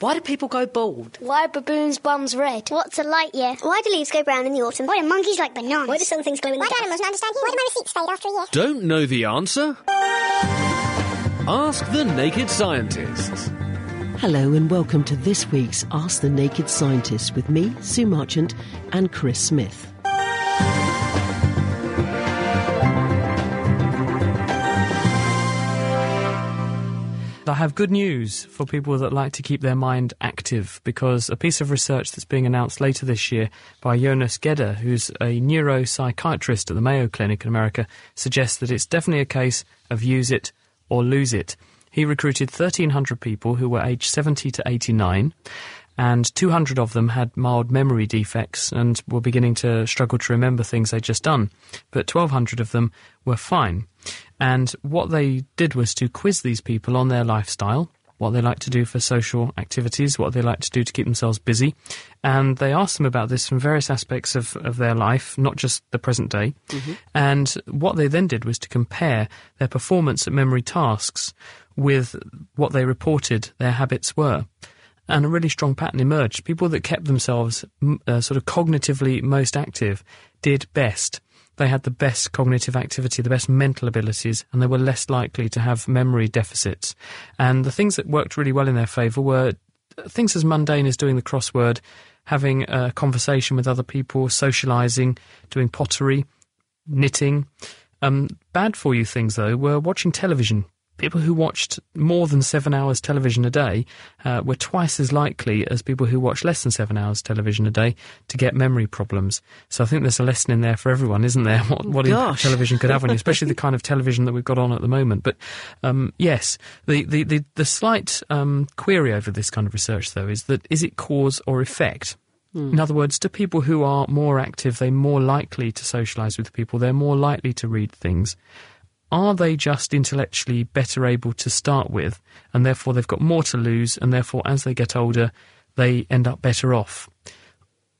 Why do people go bald? Why are baboons' bums red? What's a light year? Why do leaves go brown in the autumn? Why do monkeys like bananas? Why do some things glow in the Why do dark? animals not understand humans? Why do my receipts fade after a year? Don't know the answer? Ask the Naked Scientists. Hello and welcome to this week's Ask the Naked Scientists with me, Sue Marchant, and Chris Smith. I have good news for people that like to keep their mind active because a piece of research that's being announced later this year by Yonas Geda, who's a neuropsychiatrist at the Mayo Clinic in America, suggests that it's definitely a case of use it or lose it. He recruited 1,300 people who were aged 70 to 89 and 200 of them had mild memory defects and were beginning to struggle to remember things they'd just done. But 1,200 of them were fine. And what they did was to quiz these people on their lifestyle, what they like to do for social activities, what they like to do to keep themselves busy. And they asked them about this from various aspects of, of their life, not just the present day. And what they then did was to compare their performance at memory tasks with what they reported their habits were and a really strong pattern emerged. People that kept themselves uh, sort of cognitively most active did best. They had the best cognitive activity, the best mental abilities, and they were less likely to have memory deficits. And the things that worked really well in their favour were things as mundane as doing the crossword, having a conversation with other people, socialising, doing pottery, knitting. Um, bad for you things, though, were watching television. People who watched more than seven hours television a day uh, were twice as likely as people who watched less than seven hours television a day to get memory problems. So I think there's a lesson in there for everyone, isn't there? What, what impact television could have on you, especially the kind of television that we've got on at the moment. But um, yes, the, the, the, the slight um, query over this kind of research, though, is that is it cause or effect? In other words, do people who are more active, they're more likely to socialise with people, they're more likely to read things? Are they just intellectually better able to start with, and therefore they've got more to lose, and therefore as they get older, they end up better off?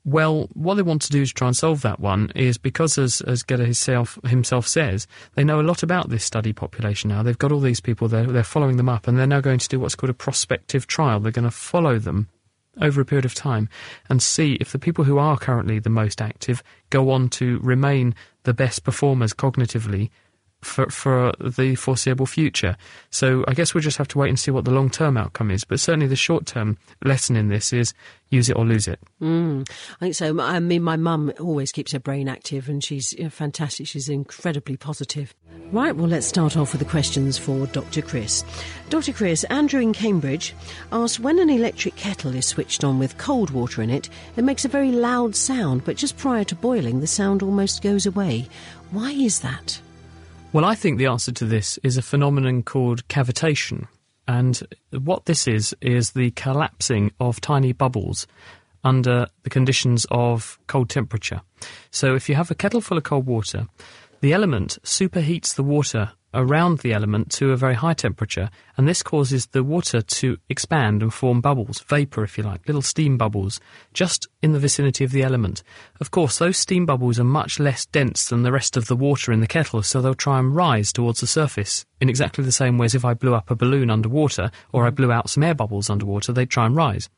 Well, what they want to do to try and solve that one is because, as, as Geda himself, himself says, they know a lot about this study population now. They've got all these people, they're, they're following them up, and they're now going to do what's called a prospective trial. They're going to follow them over a period of time and see if the people who are currently the most active go on to remain the best performers cognitively for, for the foreseeable future. So I guess we'll just have to wait and see what the long term outcome is. But certainly the short term lesson in this is use it or lose it. Mm, I think so. I mean, my mum always keeps her brain active and she's you know, fantastic. She's incredibly positive. Right, well, let's start off with the questions for Dr. Chris. Dr. Chris, Andrew in Cambridge asked when an electric kettle is switched on with cold water in it, it makes a very loud sound, but just prior to boiling, the sound almost goes away. Why is that? Well, I think the answer to this is a phenomenon called cavitation. And what this is, is the collapsing of tiny bubbles under the conditions of cold temperature. So if you have a kettle full of cold water, the element superheats the water around the element to a very high temperature, and this causes the water to expand and form bubbles, vapour if you like, little steam bubbles, just in the vicinity of the element. Of course, those steam bubbles are much less dense than the rest of the water in the kettle, so they'll try and rise towards the surface in exactly the same way as if I blew up a balloon underwater or I blew out some air bubbles underwater, they'd try and rise.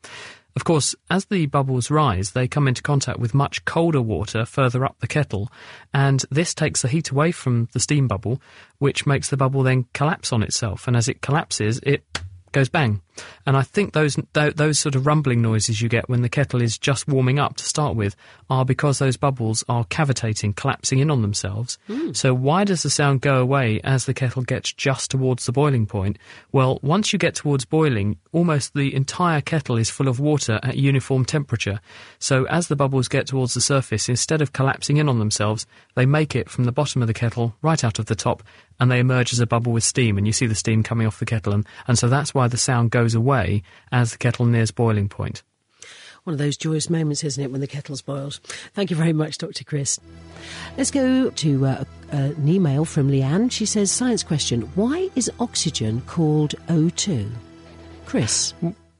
Of course, as the bubbles rise, they come into contact with much colder water further up the kettle, and this takes the heat away from the steam bubble, which makes the bubble then collapse on itself. And as it collapses, it goes bang. And I think those th- those sort of rumbling noises you get when the kettle is just warming up to start with are because those bubbles are cavitating, collapsing in on themselves. Hmm. So why does the sound go away as the kettle gets just towards the boiling point? Well, once you get towards boiling, almost the entire kettle is full of water at uniform temperature. So as the bubbles get towards the surface, instead of collapsing in on themselves, they make it from the bottom of the kettle right out of the top and they emerge as a bubble with steam and you see the steam coming off the kettle and, and so that's why the sound goes away as the kettle nears boiling point. One of those joyous moments, isn't it, when the kettle's boiled? Thank you very much, Dr. Chris. Let's go to uh, uh, an email from Leanne. She says, Science question Why is oxygen called O2? Chris.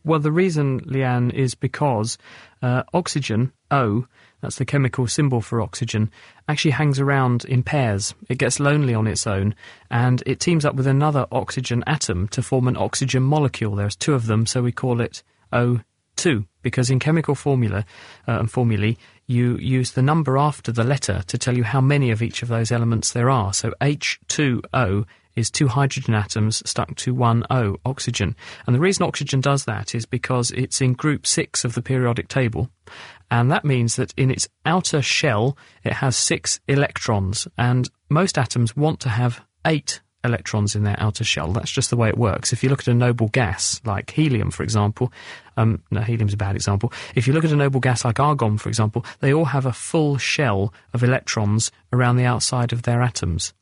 Well, the reason, Leanne, is because uh, oxygen, O, that's the chemical symbol for oxygen, actually hangs around in pairs. It gets lonely on its own, and it teams up with another oxygen atom to form an oxygen molecule. There's two of them, so we call it H2O2 because in chemical formula uh, and formulae you use the number after the letter to tell you how many of each of those elements there are. So H2O is two hydrogen atoms stuck to one O, oxygen. And the reason oxygen does that is because it's in group six of the periodic table. And that means that in its outer shell, it has six electrons. And most atoms want to have eight electrons in their outer shell. That's just the way it works. If you look at a noble gas like helium, for example, um, no, helium's a bad example. If you look at a noble gas like argon, for example, they all have a full shell of electrons around the outside of their atoms.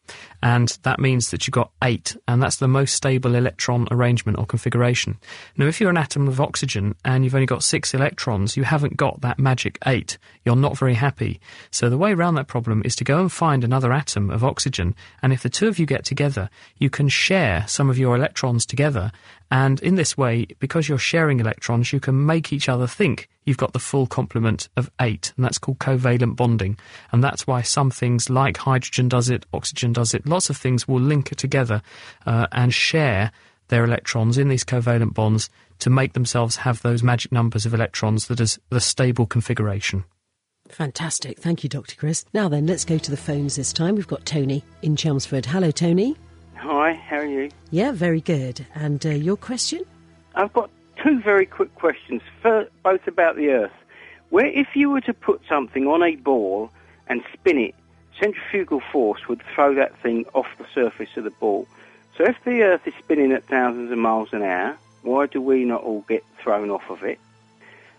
And that means that you've got eight, and that's the most stable electron arrangement or configuration. Now, if you're an atom of oxygen and you've only got six electrons, you haven't got that magic eight. You're not very happy. So the way around that problem is to go and find another atom of oxygen, and if the two of you get together, you can share some of your electrons together, and in this way, because you're sharing electrons, you can make each other think you've got the full complement of eight, and that's called covalent bonding. And that's why some things like hydrogen does it, oxygen does it, lots of things will link together uh, and share their electrons in these covalent bonds to make themselves have those magic numbers of electrons that is the stable configuration. Fantastic. Thank you, Dr. Chris. Now then, let's go to the phones this time. We've got Tony in Chelmsford. Hello, Tony. Hi, how are you? Yeah, very good. And uh, your question? I've got two very quick questions, both about the Earth. Where, if you were to put something on a ball and spin it, centrifugal force would throw that thing off the surface of the ball. So if the Earth is spinning at thousands of miles an hour, why do we not all get thrown off of it?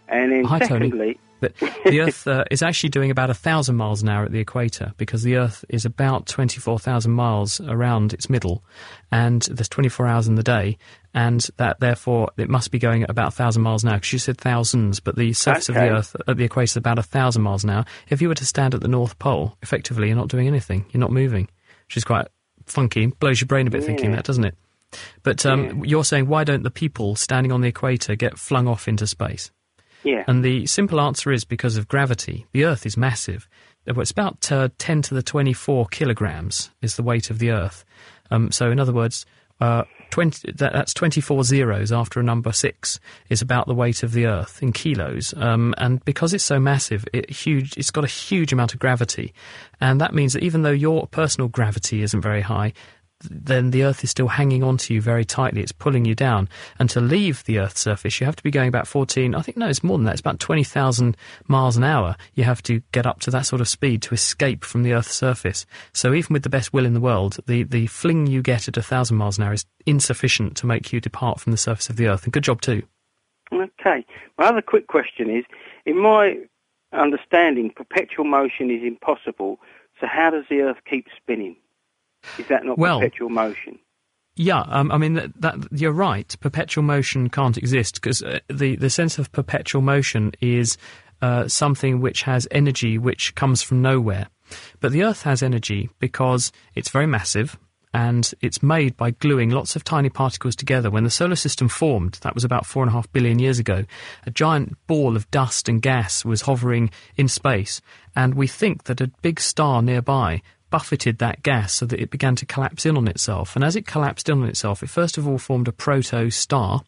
And then Hi, Tony. But the Earth uh, is actually doing about a thousand miles an hour at the equator because the Earth is about twenty-four thousand miles around its middle, and there's twenty-four hours in the day, and that therefore it must be going at about a thousand miles an hour. Because you said thousands, but the surface of the Earth at the equator is about a thousand miles an hour. If you were to stand at the North Pole, effectively you're not doing anything. You're not moving, which is quite funky. Blows your brain a bit thinking that, doesn't it? But um, you're saying why don't the people standing on the equator get flung off into space? Yeah, And the simple answer is because of gravity. The Earth is massive. Uh, It's about uh, 10 to the 24 kilograms is the weight of the Earth. Um, so, in other words, uh, 20, that, that's 24 zeros after a number 6 is about the weight of the Earth in kilos. Um, and because it's so massive, it huge, it's got a huge amount of gravity. And that means that even though your personal gravity isn't very high, then the Earth is still hanging on to you very tightly. It's pulling you down. And to leave the Earth's surface, you have to be going about 14, I think, no, it's more than that. It's about 20,000 miles an hour. You have to get up to that sort of speed to escape from the Earth's surface. So even with the best will in the world, the, the fling you get at 1,000 miles an hour is insufficient to make you depart from the surface of the Earth. And good job, too. Okay. My other quick question is, in my understanding, perpetual motion is impossible. So how does the Earth keep spinning? Is that not Well- perpetual motion? Yeah, um, I mean that, that you're right. Perpetual motion can't exist because uh, the the sense of perpetual motion is uh, something which has energy which comes from nowhere. But the Earth has energy because it's very massive and it's made by gluing lots of tiny particles together. When the solar system formed, that was about four and a half billion years ago, a giant ball of dust and gas was hovering in space, and we think that a big star nearby buffeted that gas so that it began to collapse in on itself. And as it collapsed in on itself, it first of all formed a proto star,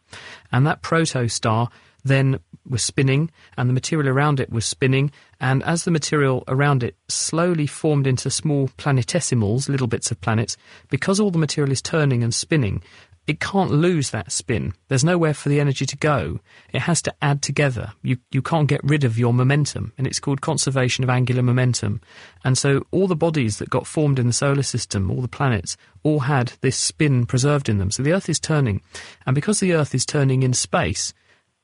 and that proto star then was spinning, and the material around it was spinning. And as the material around it slowly formed into small planetesimals, little bits of planets, because all the material is turning and spinning, it can't lose that spin. There's nowhere for the energy to go. It has to add together. You, you can't get rid of your momentum, and it's called conservation of angular momentum. And so all the bodies that got formed in the solar system, all the planets, all had this spin preserved in them. So the Earth is turning. And because the Earth is turning in space,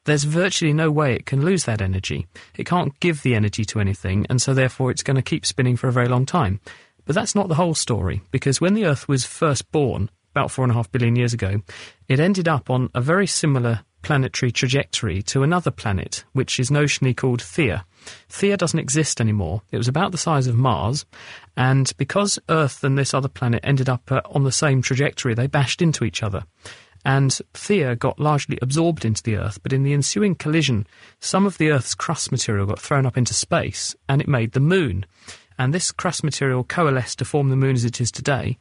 there's virtually no way it can lose that energy. It can't give the energy to anything, and so therefore it's going to keep spinning for a very long time. But that's not the whole story, because when the Earth was first born, about four and a half billion years ago, it ended up on a very similar planetary trajectory to another planet, which is notionally called Theia. Theia doesn't exist anymore. It was about the size of Mars, and because Earth and this other planet ended up uh, on the same trajectory, they bashed into each other. And Theia got largely absorbed into the Earth, but in the ensuing collision, some of the Earth's crust material got thrown up into space, and it made the Moon. And this crust material coalesced to form the Moon as it is today.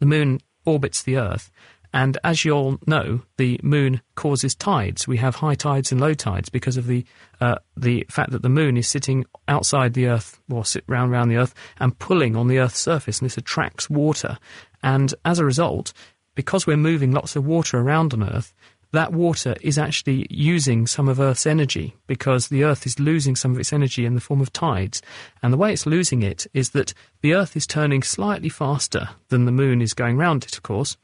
The Moon orbits the Earth, And as you all know, the moon causes tides. We have high tides and low tides because of the uh, the fact that the moon is sitting outside the Earth, or sit round round the Earth, and pulling on the Earth's surface, and this attracts water. And as a result, because we're moving lots of water around on Earth, that water is actually using some of Earth's energy because the Earth is losing some of its energy in the form of tides. And the way it's losing it is that the Earth is turning slightly faster than the Moon is going round it, of course.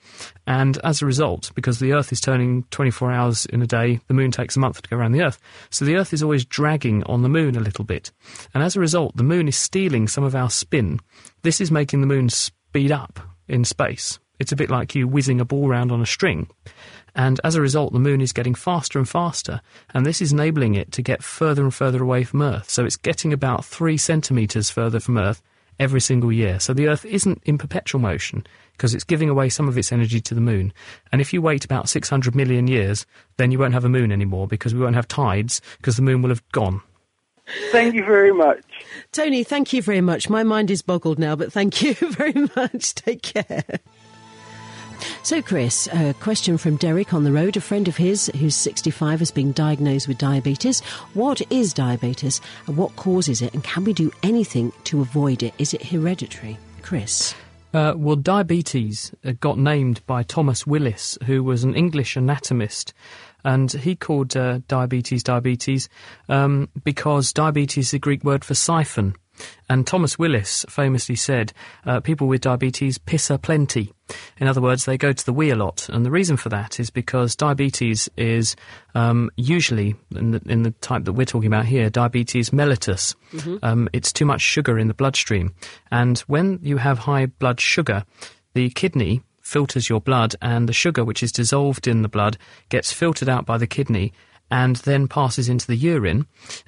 And as a result, because the Earth is turning 24 hours in a day, the Moon takes a month to go around the Earth. So the Earth is always dragging on the Moon a little bit. And as a result, the Moon is stealing some of our spin. This is making the Moon speed up in space. It's a bit like you whizzing a ball round on a string. And as a result, the moon is getting faster and faster, and this is enabling it to get further and further away from Earth. So it's getting about three centimetres further from Earth every single year. So the Earth isn't in perpetual motion because it's giving away some of its energy to the moon. And if you wait about 600 million years, then you won't have a moon anymore because we won't have tides because the moon will have gone. Thank you very much. Tony, thank you very much. My mind is boggled now, but thank you very much. Take care. So, Chris, a question from Derek on the road. A friend of his who's 65 has been diagnosed with diabetes. What is diabetes and what causes it? And can we do anything to avoid it? Is it hereditary? Chris. Uh, well, diabetes uh, got named by Thomas Willis, who was an English anatomist. And he called uh, diabetes diabetes um, because diabetes is a Greek word for siphon. And Thomas Willis famously said, uh, people with diabetes piss a plenty. In other words, they go to the wee a lot. And the reason for that is because diabetes is um, usually, in the, in the, type that we're talking about here, diabetes mellitus. Mm-hmm. Um, it's too much sugar in the bloodstream. And when you have high blood sugar, the kidney filters your blood, and the sugar, which is dissolved in the blood, gets filtered out by the kidney and then passes into the urine.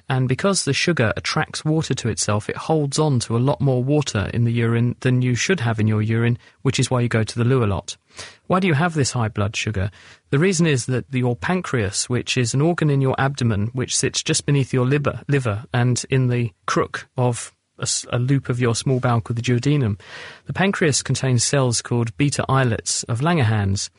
And because the sugar attracts water to itself, it holds on to a lot more water in the urine than you should have in your urine, which is why you go to the loo a lot. Why do you have this high blood sugar? The reason is that your pancreas, which is an organ in your abdomen which sits just beneath your liver, liver and in the crook of a, a, loop of your small bowel called the duodenum. The pancreas contains cells called beta islets of Langerhans,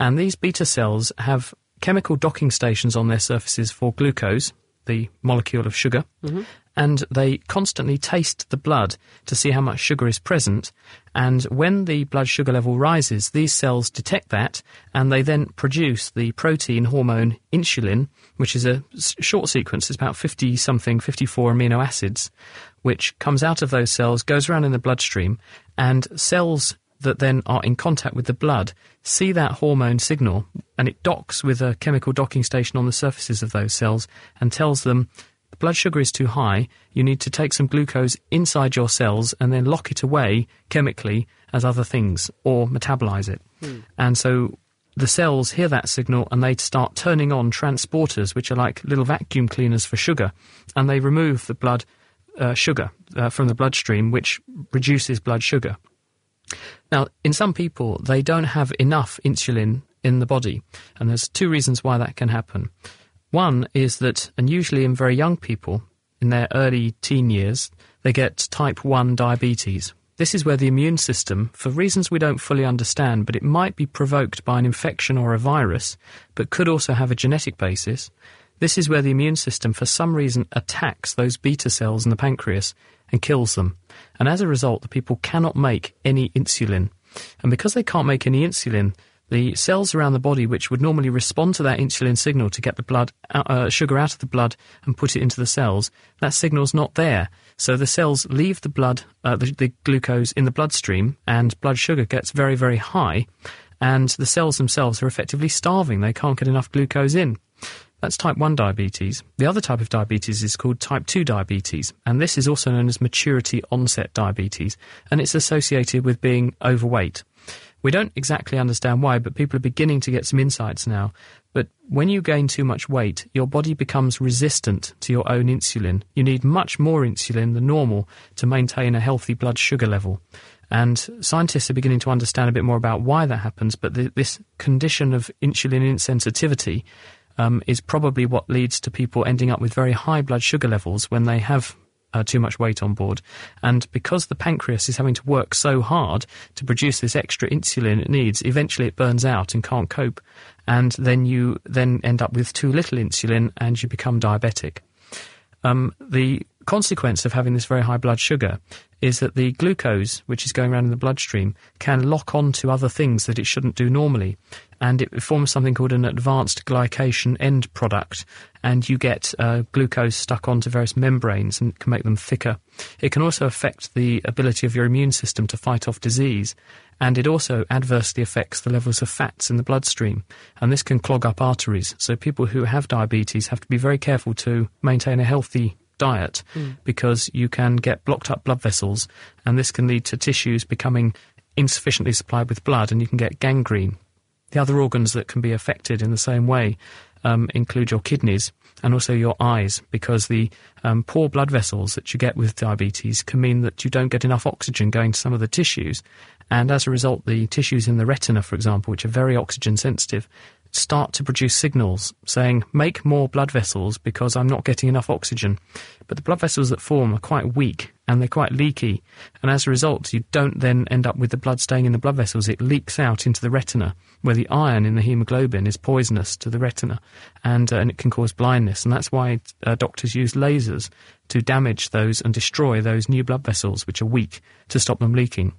and these beta cells have chemical docking stations on their surfaces for glucose, the molecule of sugar, mm-hmm. and they constantly taste the blood to see how much sugar is present. And when the blood sugar level rises, these cells detect that and they then produce the protein hormone insulin, which is a short sequence, it's about 50 something, 54 amino acids, which comes out of those cells, goes around in the bloodstream, and cells that then are in contact with the blood see that hormone signal and it docks with a chemical docking station on the surfaces of those cells and tells them the blood sugar is too high, you need to take some glucose inside your cells and then lock it away chemically as other things or metabolize it. Hmm. And so the cells hear that signal and they start turning on transporters, which are like little vacuum cleaners for sugar, and they remove the blood uh, sugar uh, from the bloodstream, which reduces blood sugar. Now, in some people, they don't have enough insulin in the body, and there's two reasons why that can happen. One is that, and usually in very young people, in their early teen years, they get type 1 diabetes. This is where the immune system, for reasons we don't fully understand, but it might be provoked by an infection or a virus, but could also have a genetic basis. This is where the immune system, for some reason, attacks those beta cells in the pancreas and kills them. And as a result, the people cannot make any insulin. And because they can't make any insulin, the cells around the body, which would normally respond to that insulin signal to get the blood uh, uh sugar out of the blood and put it into the cells, that signal's not there. So the cells leave the blood, uh, the, the glucose in the bloodstream, and blood sugar gets very, very high. And the cells themselves are effectively starving; they can't get enough glucose in. That's type 1 diabetes. The other type of diabetes is called type 2 diabetes, and this is also known as maturity onset diabetes, and it's associated with being overweight. We don't exactly understand why, but people are beginning to get some insights now. But when you gain too much weight, your body becomes resistant to your own insulin. You need much more insulin than normal to maintain a healthy blood sugar level. And scientists are beginning to understand a bit more about why that happens, but the, this condition of insulin insensitivity um, is probably what leads to people ending up with very high blood sugar levels when they have uh, too much weight on board. And because the pancreas is having to work so hard to produce this extra insulin it needs, eventually it burns out and can't cope. And then you then end up with too little insulin and you become diabetic. Um, the consequence of having this very high blood sugar is that the glucose, which is going around in the bloodstream, can lock on to other things that it shouldn't do normally. And it forms something called an advanced glycation end product. And you get uh, glucose stuck onto various membranes and can make them thicker. It can also affect the ability of your immune system to fight off disease. And it also adversely affects the levels of fats in the bloodstream. And this can clog up arteries. So people who have diabetes have to be very careful to maintain a healthy diet mm. because you can get blocked up blood vessels and this can lead to tissues becoming insufficiently supplied with blood and you can get gangrene. The other organs that can be affected in the same way um, include your kidneys and also your eyes because the um, poor blood vessels that you get with diabetes can mean that you don't get enough oxygen going to some of the tissues. And as a result, the tissues in the retina, for example, which are very oxygen sensitive, start to produce signals saying, make more blood vessels because I'm not getting enough oxygen. But the blood vessels that form are quite weak and they're quite leaky. And as a result, you don't then end up with the blood staying in the blood vessels. It leaks out into the retina, where the iron in the hemoglobin is poisonous to the retina and, uh, and it can cause blindness. And that's why uh, doctors use lasers to damage those and destroy those new blood vessels, which are weak, to stop them leaking.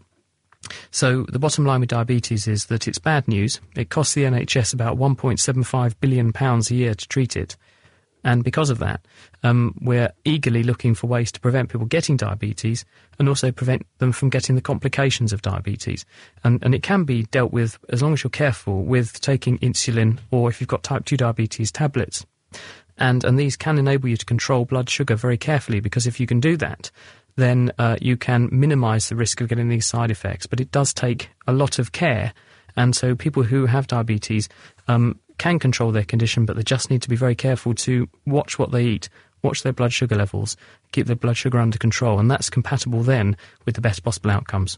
So the bottom line with diabetes is that it's bad news. It costs the NHS about 1.75 billion pounds a year to treat it. And because of that, um, we're eagerly looking for ways to prevent people getting diabetes and also prevent them from getting the complications of diabetes. And, and it can be dealt with, as long as you're careful, with taking insulin or if you've got type 2 diabetes, tablets. And, and these can enable you to control blood sugar very carefully because if you can do that, then uh, you can minimize the risk of getting these side effects. But it does take a lot of care. And so people who have diabetes um, can control their condition, but they just need to be very careful to watch what they eat, watch their blood sugar levels, keep their blood sugar under control. And that's compatible then with the best possible outcomes.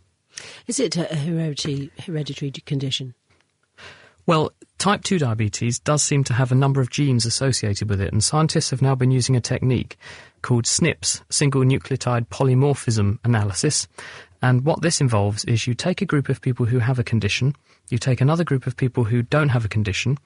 Is it a hereditary, hereditary condition? Well, type 2 diabetes does seem to have a number of genes associated with it, and scientists have now been using a technique called SNPs, single nucleotide polymorphism analysis. And what this involves is you take a group of people who have a condition, you take another group of people who don't have a condition,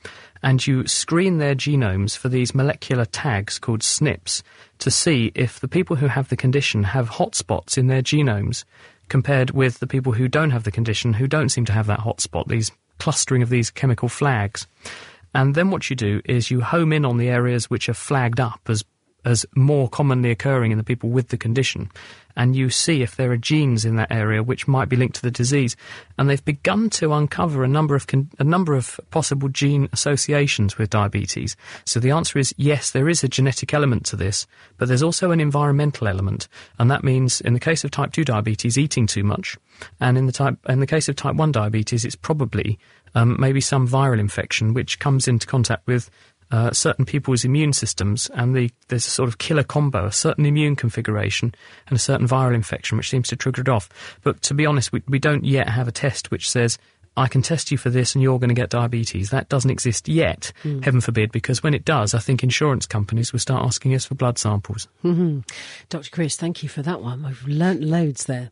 and you screen their genomes for these molecular tags called SNPs to see if the people who have the condition have hotspots in their genomes compared with the people who don't have the condition who don't seem to have that hotspot, these clustering of these chemical flags. And then what you do is you home in on the areas which are flagged up as as more commonly occurring in the people with the condition. And you see if there are genes in that area which might be linked to the disease. And they've begun to uncover a number of con- a number of possible gene associations with diabetes. So the answer is yes, there is a genetic element to this, but there's also an environmental element, and that means in the case of type two diabetes, eating too much, and in the type in the case of type one diabetes, it's probably um, maybe some viral infection which comes into contact with uh, certain people's immune systems, and the, there's a sort of killer combo, a certain immune configuration and a certain viral infection which seems to trigger it off. But to be honest, we, we don't yet have a test which says, I can test you for this and you're going to get diabetes. That doesn't exist yet, mm. heaven forbid, because when it does, I think insurance companies will start asking us for blood samples. Mm-hmm. Dr. Chris, thank you for that one. I've learnt loads there.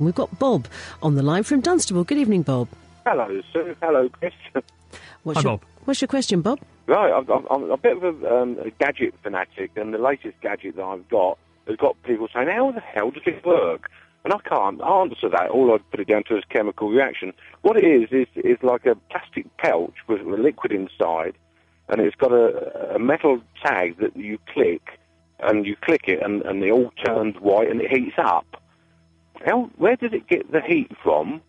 We've got Bob on the line from Dunstable. Good evening, Bob. Hello, sir. Hello, Chris. What's Hi, your, Bob. What's your question, Bob? Right, I'm, I'm, I'm a bit of a, um, a gadget fanatic, and the latest gadget that I've got has got people saying, "How the hell does it work?" And I can't answer that. All I'd put it down to is chemical reaction. What it is is is like a plastic pouch with a liquid inside, and it's got a, a metal tag that you click, and you click it, and, and it all turns white, and it heats up. How? Where does it get the heat from?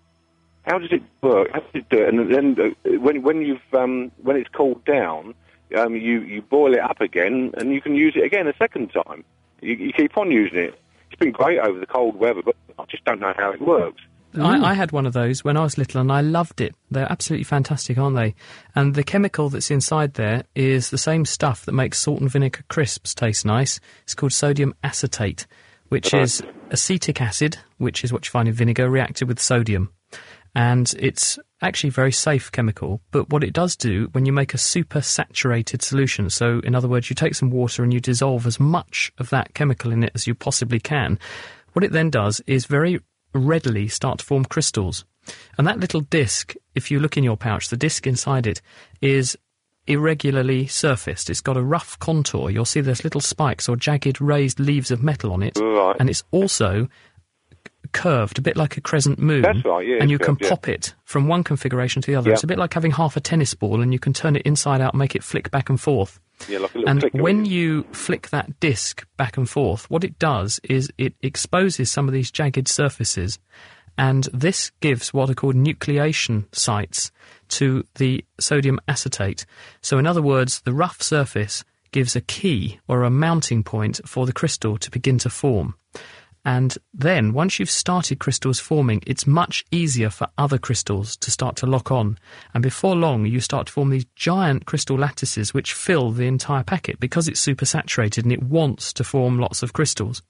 How does it work? How does it do it? And then uh, when when you've um, when it's cooled down, um, you you boil it up again, and you can use it again a second time. You, you keep on using it. It's been great over the cold weather, but I just don't know how it works. I, I had one of those when I was little and I loved it. They're absolutely fantastic, aren't they? And the chemical that's inside there is the same stuff that makes salt and vinegar crisps taste nice. It's called sodium acetate, which Right. is acetic acid, which is what you find in vinegar, reacted with sodium. And it's actually a very safe chemical, but what it does do when you make a super saturated solution, so in other words, you take some water and you dissolve as much of that chemical in it as you possibly can, what it then does is very readily start to form crystals. And that little disc, if you look in your pouch, the disc inside it is irregularly surfaced. It's got a rough contour. You'll see there's little spikes or jagged raised leaves of metal on it. Right. And it's also curved, a bit like a crescent moon. That's right, yeah, And you can curved, yeah. pop it from one configuration to the other. Yeah. It's a bit like having half a tennis ball and you can turn it inside out and make it flick back and forth. Yeah, like And clicker. when you flick that disc back and forth, what it does is it exposes some of these jagged surfaces, and this gives what are called nucleation sites to the sodium acetate. So, in other words, the rough surface gives a key or a mounting point for the crystal to begin to form. And then, once you've started crystals forming, it's much easier for other crystals to start to lock on. And before long, you start to form these giant crystal lattices which fill the entire packet because it's supersaturated and it wants to form lots of crystals.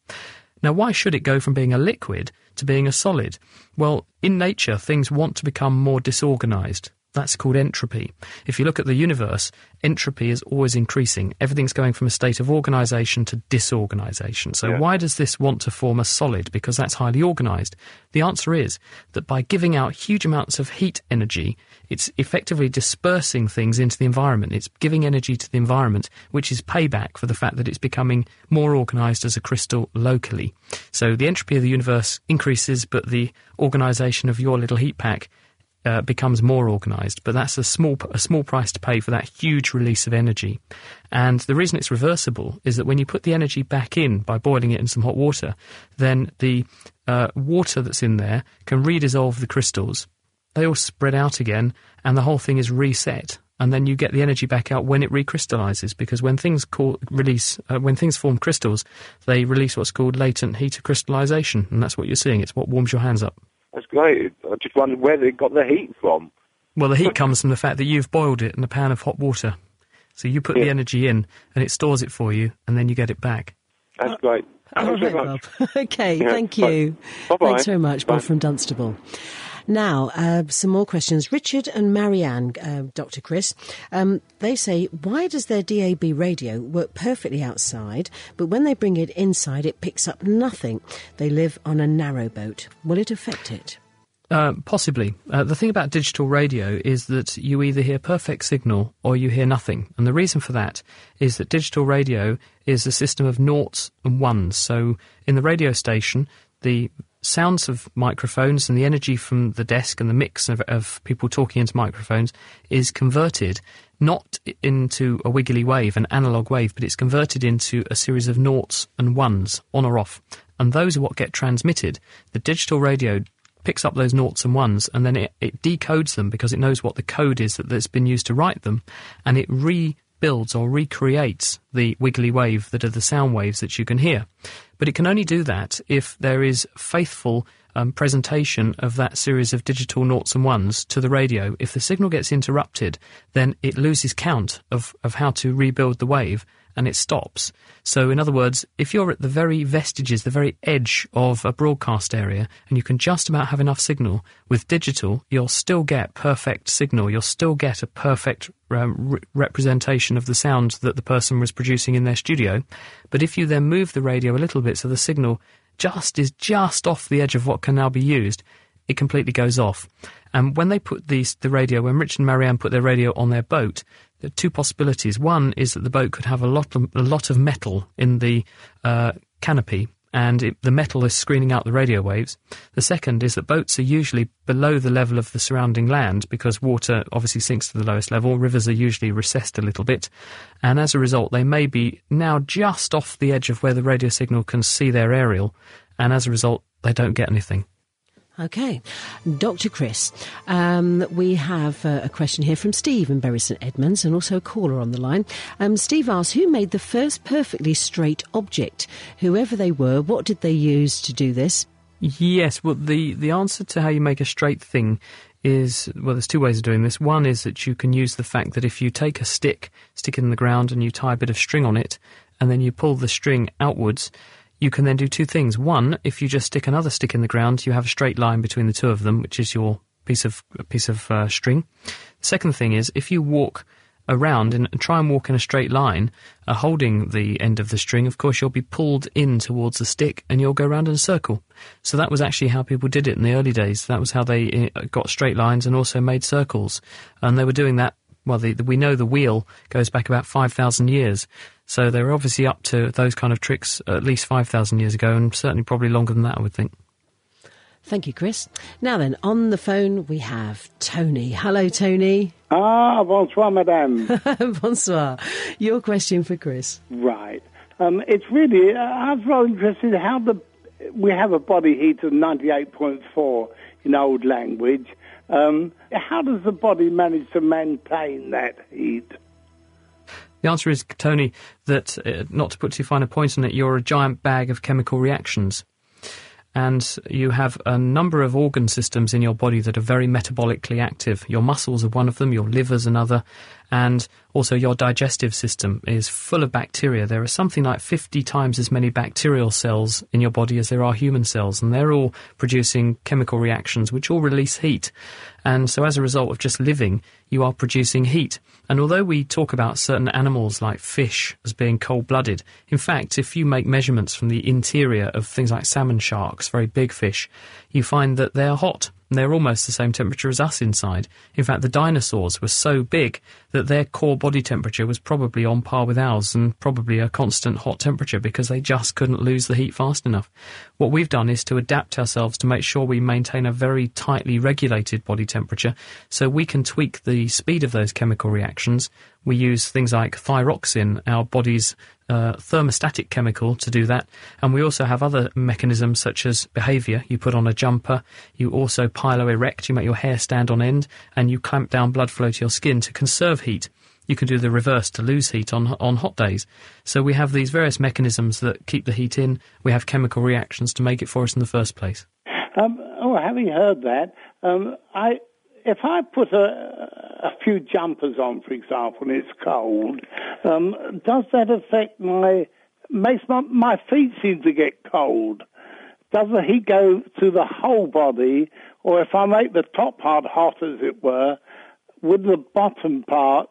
Now, why should it go from being a liquid to being a solid? Well, in nature, things want to become more disorganized. That's called entropy. If you look at the universe, entropy is always increasing. Everything's going from a state of organization to disorganization. So, Yeah. why does this want to form a solid? Because that's highly organized. The answer is that by giving out huge amounts of heat energy, it's effectively dispersing things into the environment. It's giving energy to the environment, which is payback for the fact that it's becoming more organized as a crystal locally. So, the entropy of the universe increases, but the organization of your little heat pack uh, becomes more organised, but that's a small a small price to pay for that huge release of energy. And the reason it's reversible is that when you put the energy back in by boiling it in some hot water, then the uh, water that's in there can redissolve the crystals. They all spread out again, and the whole thing is reset. And then you get the energy back out when it recrystallizes, because when things call, release, uh, when things form crystals, they release what's called latent heat of crystallization, and that's what you're seeing. It's what warms your hands up. That's great. I just wondered where they got the heat from. Well, the heat comes from the fact that you've boiled it in a pan of hot water. So you put the energy in and it stores it for you and then you get it back. That's great. All Thanks very much. Bob. okay, Yeah, thank you. Bye-bye. Thanks very much, Bob Bye. from Dunstable. Now, uh, some more questions. Richard and Marianne, uh, Dr. Chris, um, they say, why does their DAB radio work perfectly outside, but when they bring it inside, it picks up nothing? They live on a narrow boat. Will it affect it? Uh, possibly. Uh, the thing about digital radio is that you either hear perfect signal or you hear nothing. And the reason for that is that digital radio is a system of noughts and ones. So in the radio station, the sounds of microphones and the energy from the desk and the mix of, of people talking into microphones is converted not into a wiggly wave, an analog wave, but it's converted into a series of noughts and ones, on or off. And those are what get transmitted. The digital radio picks up those noughts and ones and then it, it decodes them because it knows what the code is that, that's been used to write them and it rebuilds or recreates the wiggly wave that are the sound waves that you can hear. But it can only do that if there is faithful um, presentation of that series of digital noughts and ones to the radio. If the signal gets interrupted, then it loses count of, of how to rebuild the wave and it stops. So, in other words, if you're at the very vestiges, the very edge of a broadcast area, and you can just about have enough signal, with digital, you'll still get perfect signal. You'll still get a perfect um, re- representation of the sound that the person was producing in their studio. But if you then move the radio a little bit so the signal just is just off the edge of what can now be used, it completely goes off. And when they put these, the radio, when Rich and Marianne put their radio on their boat, two possibilities. One is that the boat could have a lot of, a lot of metal in the uh, canopy, and it, the metal is screening out the radio waves. The second is that boats are usually below the level of the surrounding land because water obviously sinks to the lowest level. Rivers are usually recessed a little bit, and as a result, they may be now just off the edge of where the radio signal can see their aerial, and as a result, they don't get anything. Okay. Dr. Chris, um, we have uh, a question here from Steve in Bury St Edmunds and also a caller on the line. Um, Steve asks, who made the first perfectly straight object? Whoever they were, what did they use to do this? Yes, well, the, the answer to how you make a straight thing is well, there's two ways of doing this. One is that you can use the fact that if you take a stick, stick it in the ground, and you tie a bit of string on it, and then you pull the string outwards, you can then do two things. One, if you just stick another stick in the ground, you have a straight line between the two of them, which is your piece of piece of uh, string. The second thing is if you walk around and try and walk in a straight line, uh, holding the end of the string, of course, you'll be pulled in towards the stick and you'll go around in a circle. So that was actually how people did it in the early days. That was how they uh, got straight lines and also made circles. And they were doing that. Well, the, the, we know the wheel goes back about 5,000 years. So they were obviously up to those kind of tricks at least 5,000 years ago and certainly probably longer than that, I would think. Thank you, Chris. Now then, on the phone we have Tony. Hello, Tony. Ah, bonsoir, madame. bonsoir. Your question for Chris. Right. Um, it's really, uh, I was rather interested how the, we have a body heat of 98.4 in old language. Um, how does the body manage to maintain that heat? The answer is, Tony, that uh, not to put too fine a point on it, you're a giant bag of chemical reactions and you have a number of organ systems in your body that are very metabolically active. Your muscles are one of them, your liver's another, and also your digestive system is full of bacteria. There are something like 50 times as many bacterial cells in your body as there are human cells, and they're all producing chemical reactions which all release heat. And so as a result of just living, you are producing heat. And although we talk about certain animals like fish as being cold blooded, in fact, if you make measurements from the interior of things like salmon sharks, very big fish, you find that they're hot. They're almost the same temperature as us inside. In fact, the dinosaurs were so big that their core body temperature was probably on par with ours and probably a constant hot temperature because they just couldn't lose the heat fast enough. What we've done is to adapt ourselves to make sure we maintain a very tightly regulated body temperature so we can tweak the speed of those chemical reactions. We use things like thyroxine, our body's thermostatic chemical to do that. And we also have other mechanisms such as behavior. You put on a jumper, you also piloerect, you make your hair stand on end, and you clamp down blood flow to your skin to conserve heat. You can do the reverse to lose heat on on hot days. So we have these various mechanisms that keep the heat in. We have chemical reactions to make it for us in the first place. Um, oh, having heard that, um, I if I put a, a few jumpers on, for example, and it's cold, um, does that affect my makes my, my feet seem to get cold? Does the heat go to the whole body, or if I make the top part hot, as it were, would the bottom part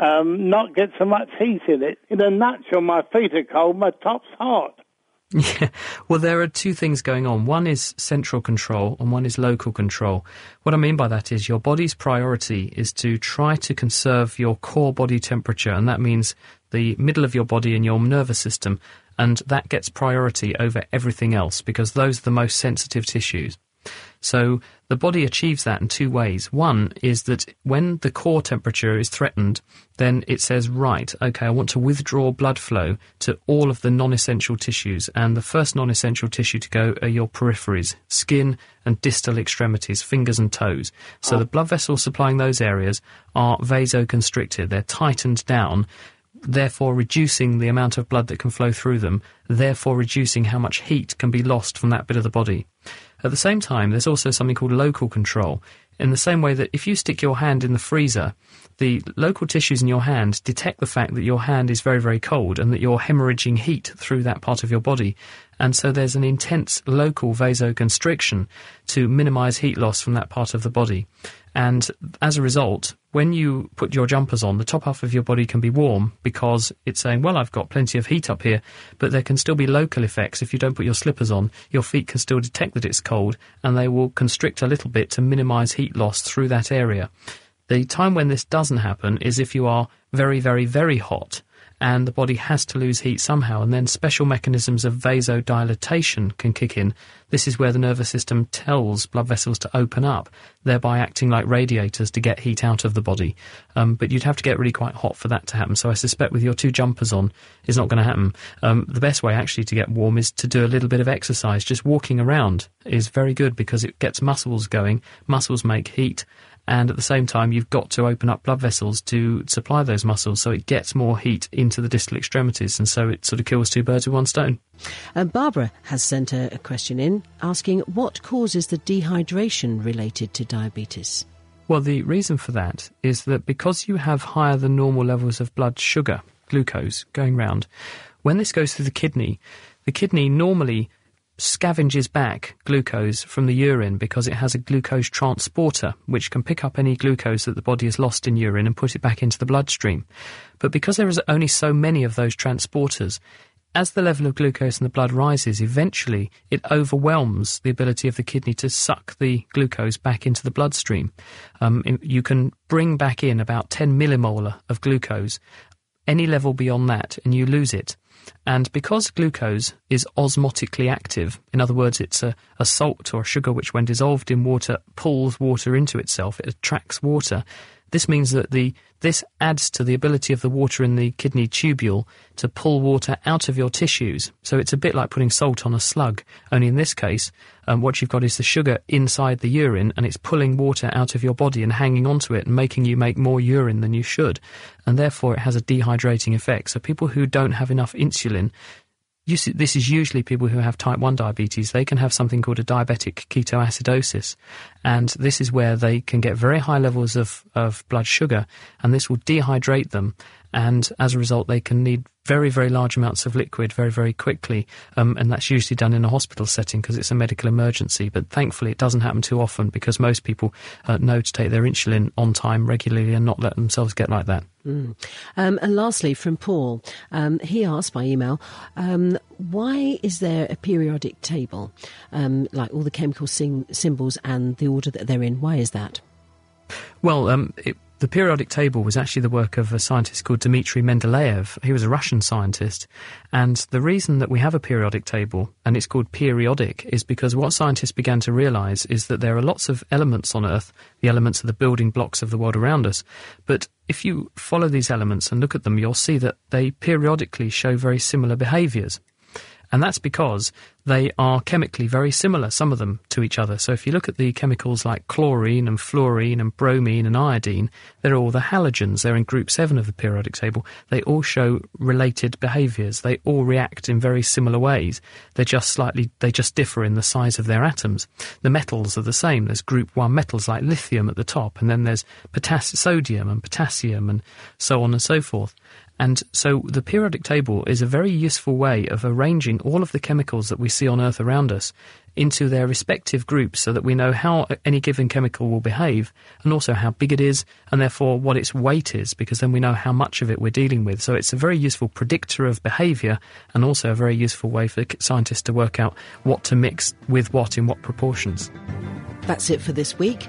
um, not get so much heat in it? In a nutshell, my feet are cold, my top's hot. Yeah, well, there are two things going on. One is central control and one is local control. What I mean by that is your body's priority is to try to conserve your core body temperature, and that means the middle of your body and your nervous system, and that gets priority over everything else because those are the most sensitive tissues. So the body achieves that in two ways. One is that when the core temperature is threatened, then it says, right, okay, I want to withdraw blood flow to all of the non essential tissues. And the first non essential tissue to go are your peripheries, skin and distal extremities, fingers and toes. So the blood vessels supplying those areas are vasoconstricted, they're tightened down therefore reducing the amount of blood that can flow through them, therefore reducing how much heat can be lost from that bit of the body. At the same time, there's also something called local control, in the same way that if you stick your hand in the freezer, the local tissues in your hand detect the fact that your hand is very, very cold and that you're hemorrhaging heat through that part of your body. And so there's an intense local vasoconstriction to minimize heat loss from that part of the body. And as a result, when you put your jumpers on, the top half of your body can be warm because it's saying, well, I've got plenty of heat up here, but there can still be local effects. If you don't put your slippers on, your feet can still detect that it's cold and they will constrict a little bit to minimize heat loss through that area. The time when this doesn't happen is if you are very, very, very hot and the body has to lose heat somehow, and then special mechanisms of vasodilatation can kick in. This is where the nervous system tells blood vessels to open up, thereby acting like radiators to get heat out of the body. Um, but you'd have to get really quite hot for that to happen. So I suspect with your two jumpers on, it's not going to happen. Um, the best way actually to get warm is to do a little bit of exercise. Just walking around is very good because it gets muscles going. Muscles make heat and at the same time you've got to open up blood vessels to supply those muscles so it gets more heat into the distal extremities and so it sort of kills two birds with one stone. Uh, Barbara has sent a, a question in asking what causes the dehydration related to diabetes? Well, the reason for that is that because you have higher than normal levels of blood sugar, glucose, going round, when this goes through the kidney, the kidney normally scavenges back glucose from the urine because it has a glucose transporter which can pick up any glucose that the body has lost in urine and put it back into the bloodstream. But because there is only so many of those transporters, as the level of glucose in the blood rises, eventually it overwhelms the ability of the kidney to suck the glucose back into the bloodstream. Um, you can bring back in about 10 millimolar of glucose. Any level beyond that, and you lose it. And because glucose is osmotically active, in other words, it's a, a, salt or a sugar which, when dissolved in water, pulls water into itself, it attracts water. This means that the this adds to the ability of the water in the kidney tubule to pull water out of your tissues. So it's a bit like putting salt on a slug, only in this case, um, what you've got is the sugar inside the urine and it's pulling water out of your body and hanging onto it and making you make more urine than you should. And therefore, it has a dehydrating effect. So people who don't have enough insulin this is usually people who have type 1 diabetes. They can have something called a diabetic ketoacidosis. And this is where they can get very high levels of, of blood sugar, and this will dehydrate them. And as a result, they can need very, very large amounts of liquid very, very quickly. Um, and that's usually done in a hospital setting because it's a medical emergency. But thankfully, it doesn't happen too often because most people uh, know to take their insulin on time regularly and not let themselves get like that. Mm. Um, and lastly, from Paul, um, he asked by email, um, why is there a periodic table, um, like all the chemical sing- symbols and the order that they're in? Why is that? Well, um, it, the periodic table was actually the work of a scientist called Dmitry Mendeleev. He was a Russian scientist. And the reason that we have a periodic table, and it's called periodic, is because what scientists began to realize is that there are lots of elements on Earth, the elements are the building blocks of the world around us. But if you follow these elements and look at them, you'll see that they periodically show very similar behaviors. And that's because they are chemically very similar, some of them, to each other. So if you look at the chemicals like chlorine and fluorine and bromine and iodine, they're all the halogens. They're in group 7 of the periodic table. They all show related behaviors. They all react in very similar ways. They're just slightly, they just differ in the size of their atoms. The metals are the same. There's group 1 metals like lithium at the top, and then there's potassium, sodium and potassium and so on and so forth. And so the periodic table is a very useful way of arranging all of the chemicals that we see on Earth around us into their respective groups so that we know how any given chemical will behave and also how big it is and therefore what its weight is because then we know how much of it we're dealing with. So it's a very useful predictor of behavior and also a very useful way for scientists to work out what to mix with what in what proportions. That's it for this week.